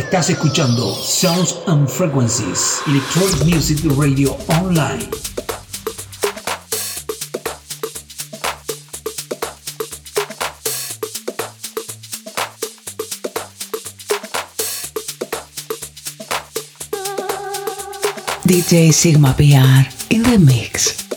Estás escuchando Sounds and Frequencies, Electronic Music Radio Online. DJ Sigma PR in the mix.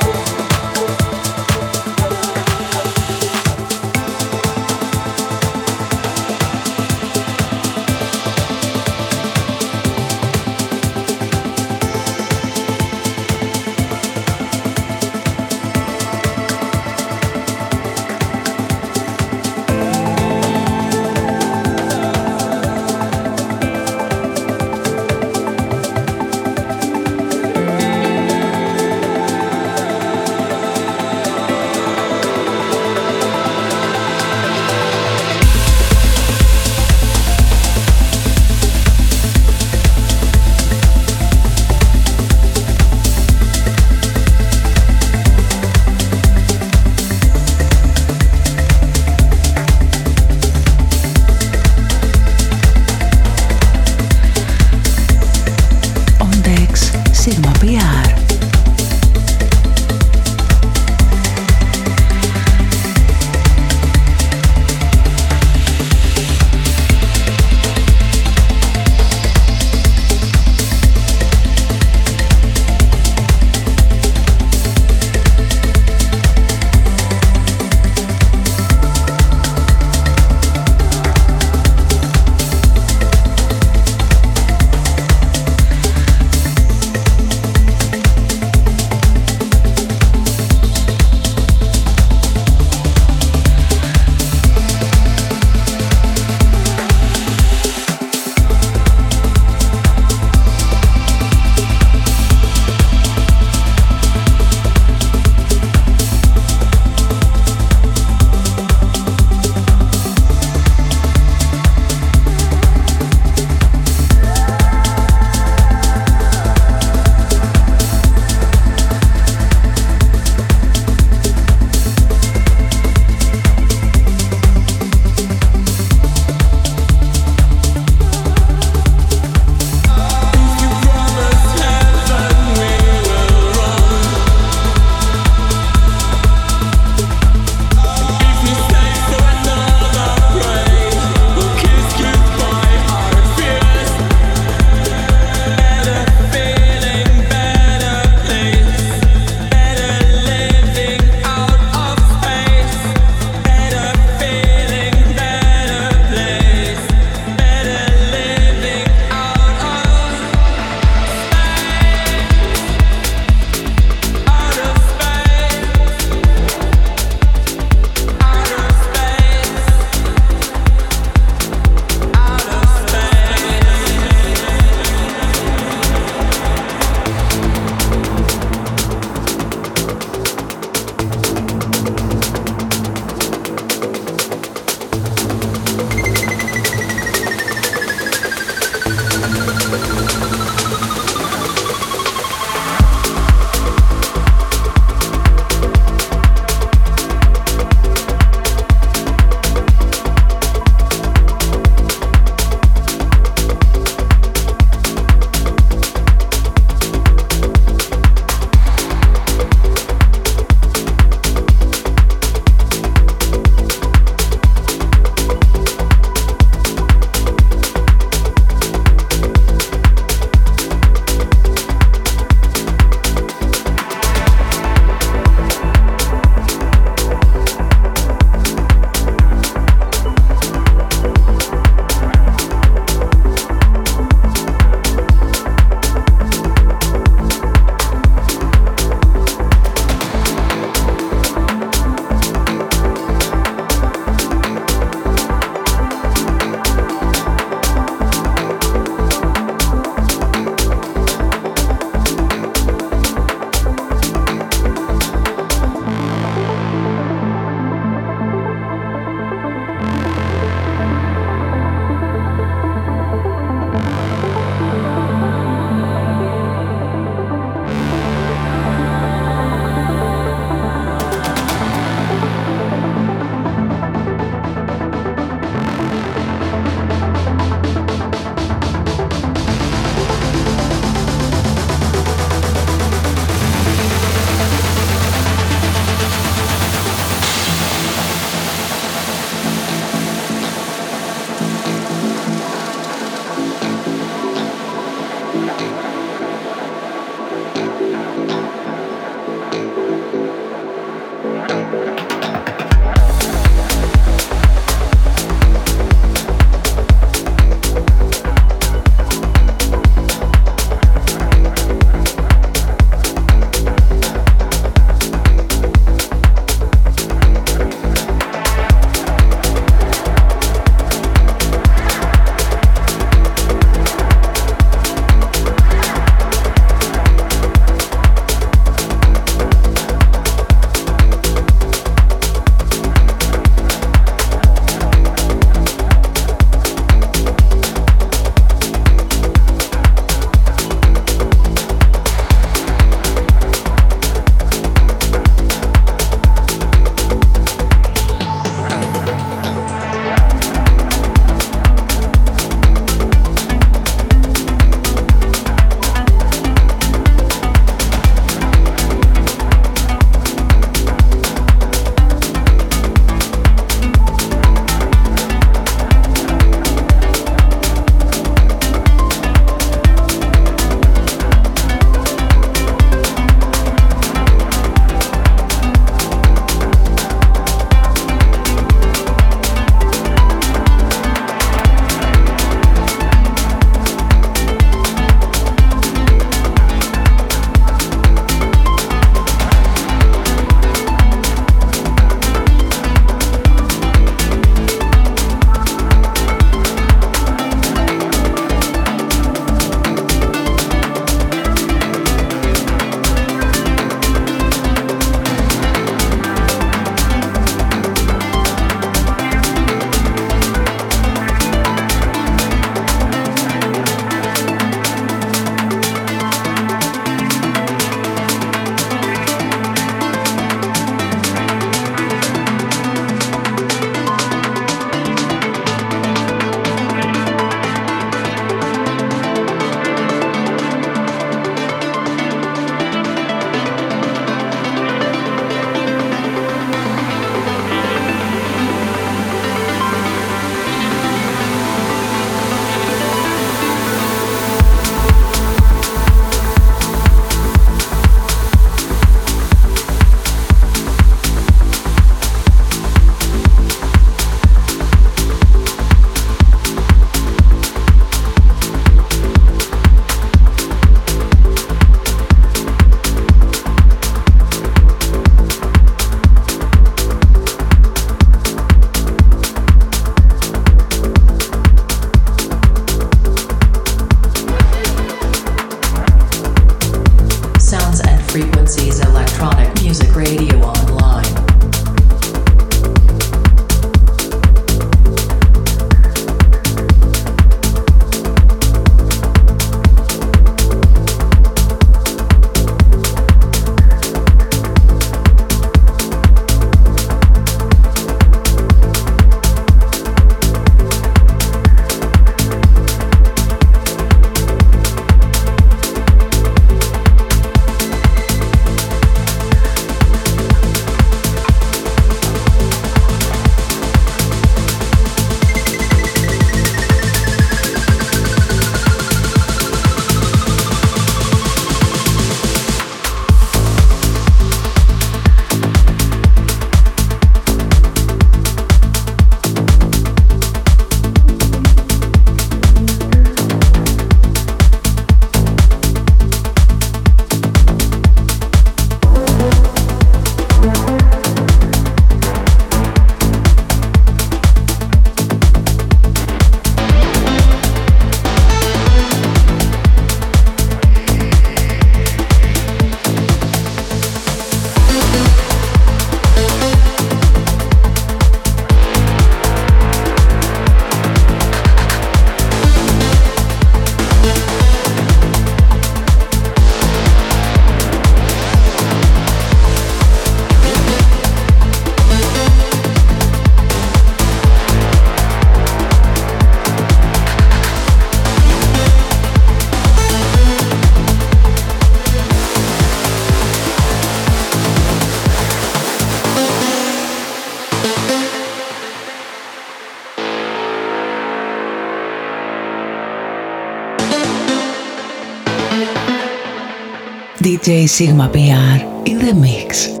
Sigma PR in the mix.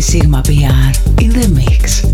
Sigma PR in the mix.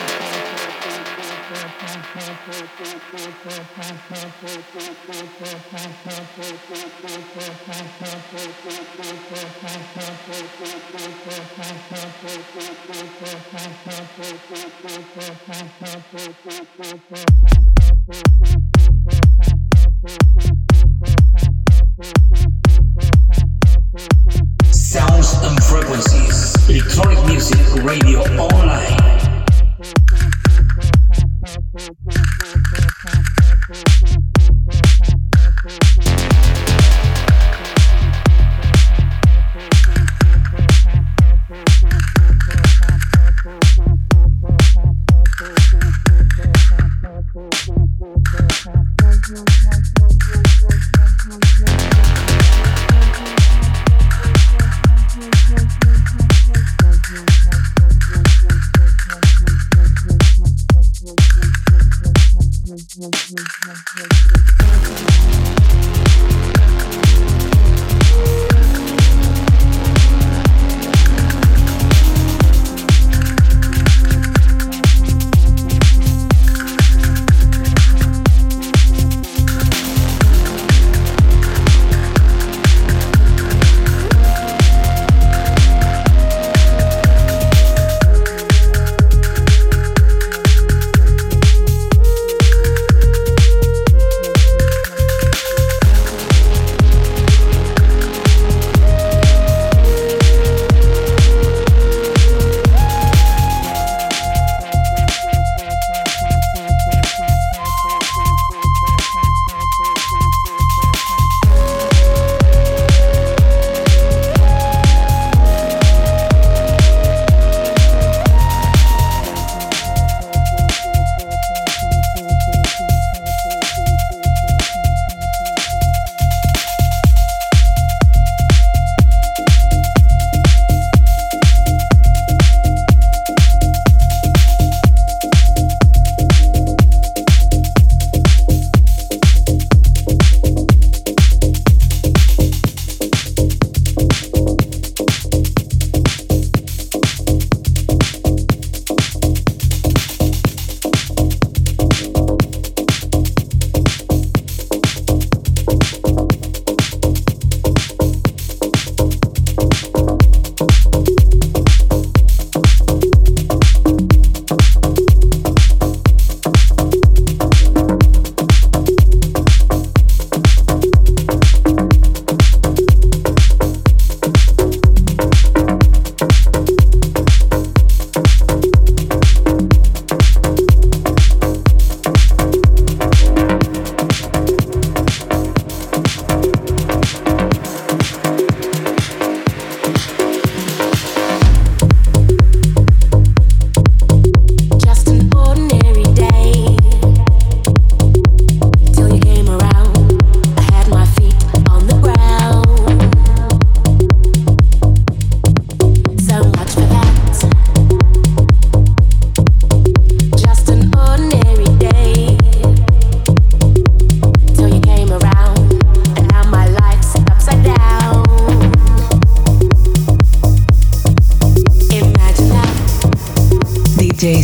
Sounds and frequencies. Electronic music radio online. Thank you.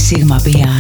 Sigma PR